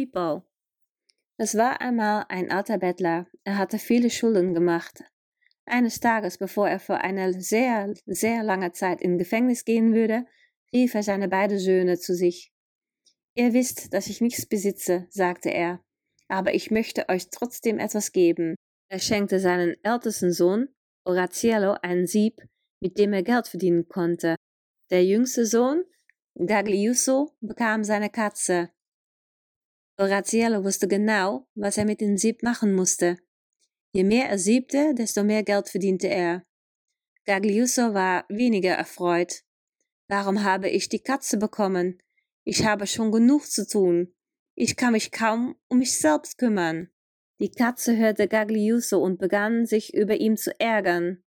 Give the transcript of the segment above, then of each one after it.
Pipo. Es war einmal ein alter Bettler. Er hatte viele Schulden gemacht. Eines Tages, bevor er für eine sehr, sehr lange Zeit in Gefängnis gehen würde, rief er seine beiden Söhne zu sich. Ihr wisst, dass ich nichts besitze, sagte er, aber ich möchte euch trotzdem etwas geben. Er schenkte seinen ältesten Sohn, Oraziello, ein Sieb, mit dem er Geld verdienen konnte. Der jüngste Sohn, Gagliuso, bekam seine Katze. Oraziello wusste genau, was er mit dem Sieb machen musste. Je mehr er siebte, desto mehr Geld verdiente er. Gagliuso war weniger erfreut. Warum habe ich die Katze bekommen? Ich habe schon genug zu tun. Ich kann mich kaum um mich selbst kümmern. Die Katze hörte Gagliuso und begann sich über ihn zu ärgern.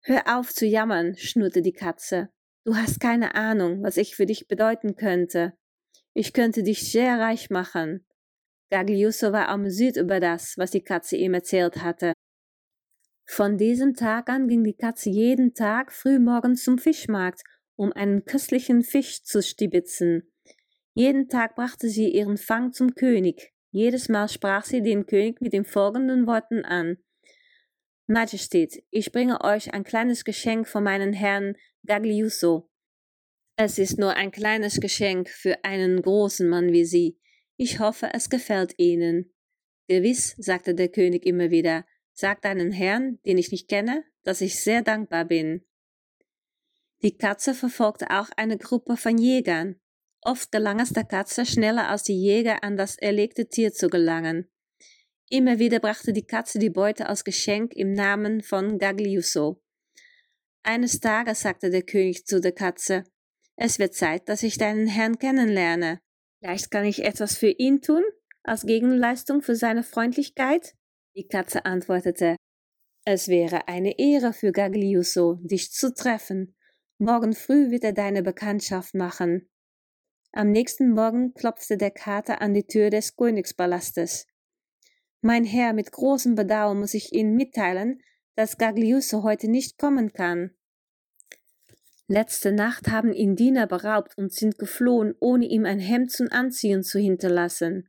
Hör auf zu jammern, schnurrte die Katze. Du hast keine Ahnung, was ich für dich bedeuten könnte. Ich könnte dich sehr reich machen. Gagliuso war amüsiert über das, was die Katze ihm erzählt hatte. Von diesem Tag an ging die Katze jeden Tag früh morgens zum Fischmarkt, um einen köstlichen Fisch zu stibitzen. Jeden Tag brachte sie ihren Fang zum König. Jedes Mal sprach sie den König mit den folgenden Worten an. Majestät, ich bringe euch ein kleines Geschenk von meinem Herrn Gagliuso. Es ist nur ein kleines Geschenk für einen großen Mann wie Sie. Ich hoffe, es gefällt Ihnen. Gewiss, sagte der König immer wieder, sag deinen Herrn, den ich nicht kenne, dass ich sehr dankbar bin. Die Katze verfolgte auch eine Gruppe von Jägern. Oft gelang es der Katze, schneller als die Jäger an das erlegte Tier zu gelangen. Immer wieder brachte die Katze die Beute als Geschenk im Namen von Gagliuso. Eines Tages sagte der König zu der Katze, es wird Zeit, dass ich deinen Herrn kennenlerne. Vielleicht kann ich etwas für ihn tun, als Gegenleistung für seine Freundlichkeit? Die Katze antwortete, es wäre eine Ehre für Gagliuso, dich zu treffen. Morgen früh wird er deine Bekanntschaft machen. Am nächsten Morgen klopfte der Kater an die Tür des Königspalastes. Mein Herr, mit großem Bedauern muss ich Ihnen mitteilen, dass Gagliuso heute nicht kommen kann. Letzte Nacht haben ihn Diener beraubt und sind geflohen, ohne ihm ein Hemd zum Anziehen zu hinterlassen.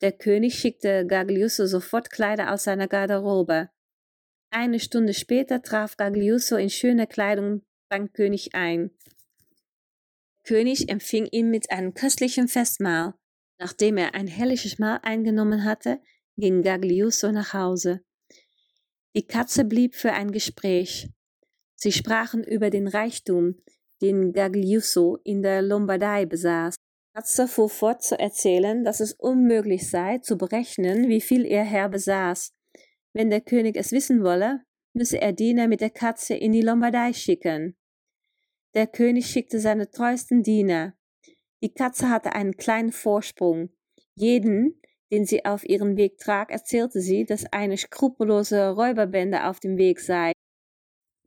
Der König schickte Gagliuso sofort Kleider aus seiner Garderobe. Eine Stunde später traf Gagliuso in schöner Kleidung beim König ein. Der König empfing ihn mit einem köstlichen Festmahl. Nachdem er ein herrliches Mahl eingenommen hatte, ging Gagliuso nach Hause. Die Katze blieb für ein Gespräch. Sie sprachen über den Reichtum, den Gagliuso in der Lombardei besaß. Katze fuhr fort zu erzählen, dass es unmöglich sei, zu berechnen, wie viel ihr Herr besaß. Wenn der König es wissen wolle, müsse er Diener mit der Katze in die Lombardei schicken. Der König schickte seine treuesten Diener. Die Katze hatte einen kleinen Vorsprung. Jeden, den sie auf ihren Weg trag, erzählte sie, dass eine skrupellose Räuberbände auf dem Weg sei,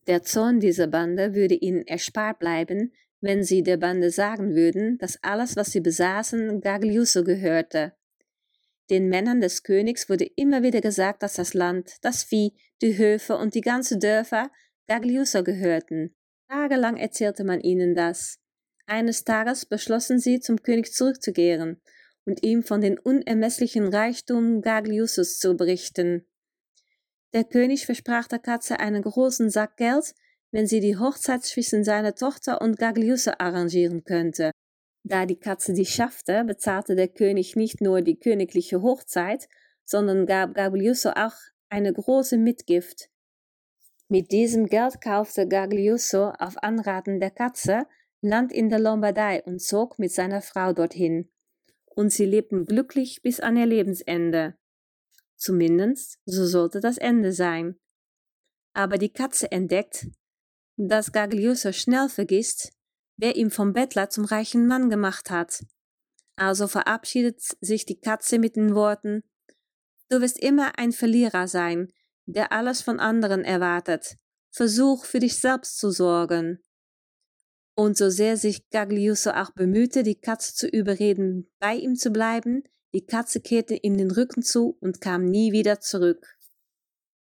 der Zorn dieser Bande würde ihnen erspart bleiben, wenn sie der Bande sagen würden, dass alles, was sie besaßen, Gagliuso gehörte. Den Männern des Königs wurde immer wieder gesagt, dass das Land, das Vieh, die Höfe und die ganze Dörfer Gagliuso gehörten. Tagelang erzählte man ihnen das. Eines Tages beschlossen sie, zum König zurückzukehren und ihm von den unermesslichen Reichtum Gagliusos zu berichten. Der König versprach der Katze einen großen Sack Geld, wenn sie die Hochzeit zwischen seiner Tochter und Gagliuso arrangieren könnte. Da die Katze dies schaffte, bezahlte der König nicht nur die königliche Hochzeit, sondern gab Gagliuso auch eine große Mitgift. Mit diesem Geld kaufte Gagliuso auf Anraten der Katze Land in der Lombardei und zog mit seiner Frau dorthin. Und sie lebten glücklich bis an ihr Lebensende. Zumindest so sollte das Ende sein. Aber die Katze entdeckt, dass Gagliuso schnell vergisst, wer ihn vom Bettler zum reichen Mann gemacht hat. Also verabschiedet sich die Katze mit den Worten Du wirst immer ein Verlierer sein, der alles von anderen erwartet. Versuch für dich selbst zu sorgen. Und so sehr sich Gagliuso auch bemühte, die Katze zu überreden, bei ihm zu bleiben, die Katze kehrte ihm den Rücken zu und kam nie wieder zurück.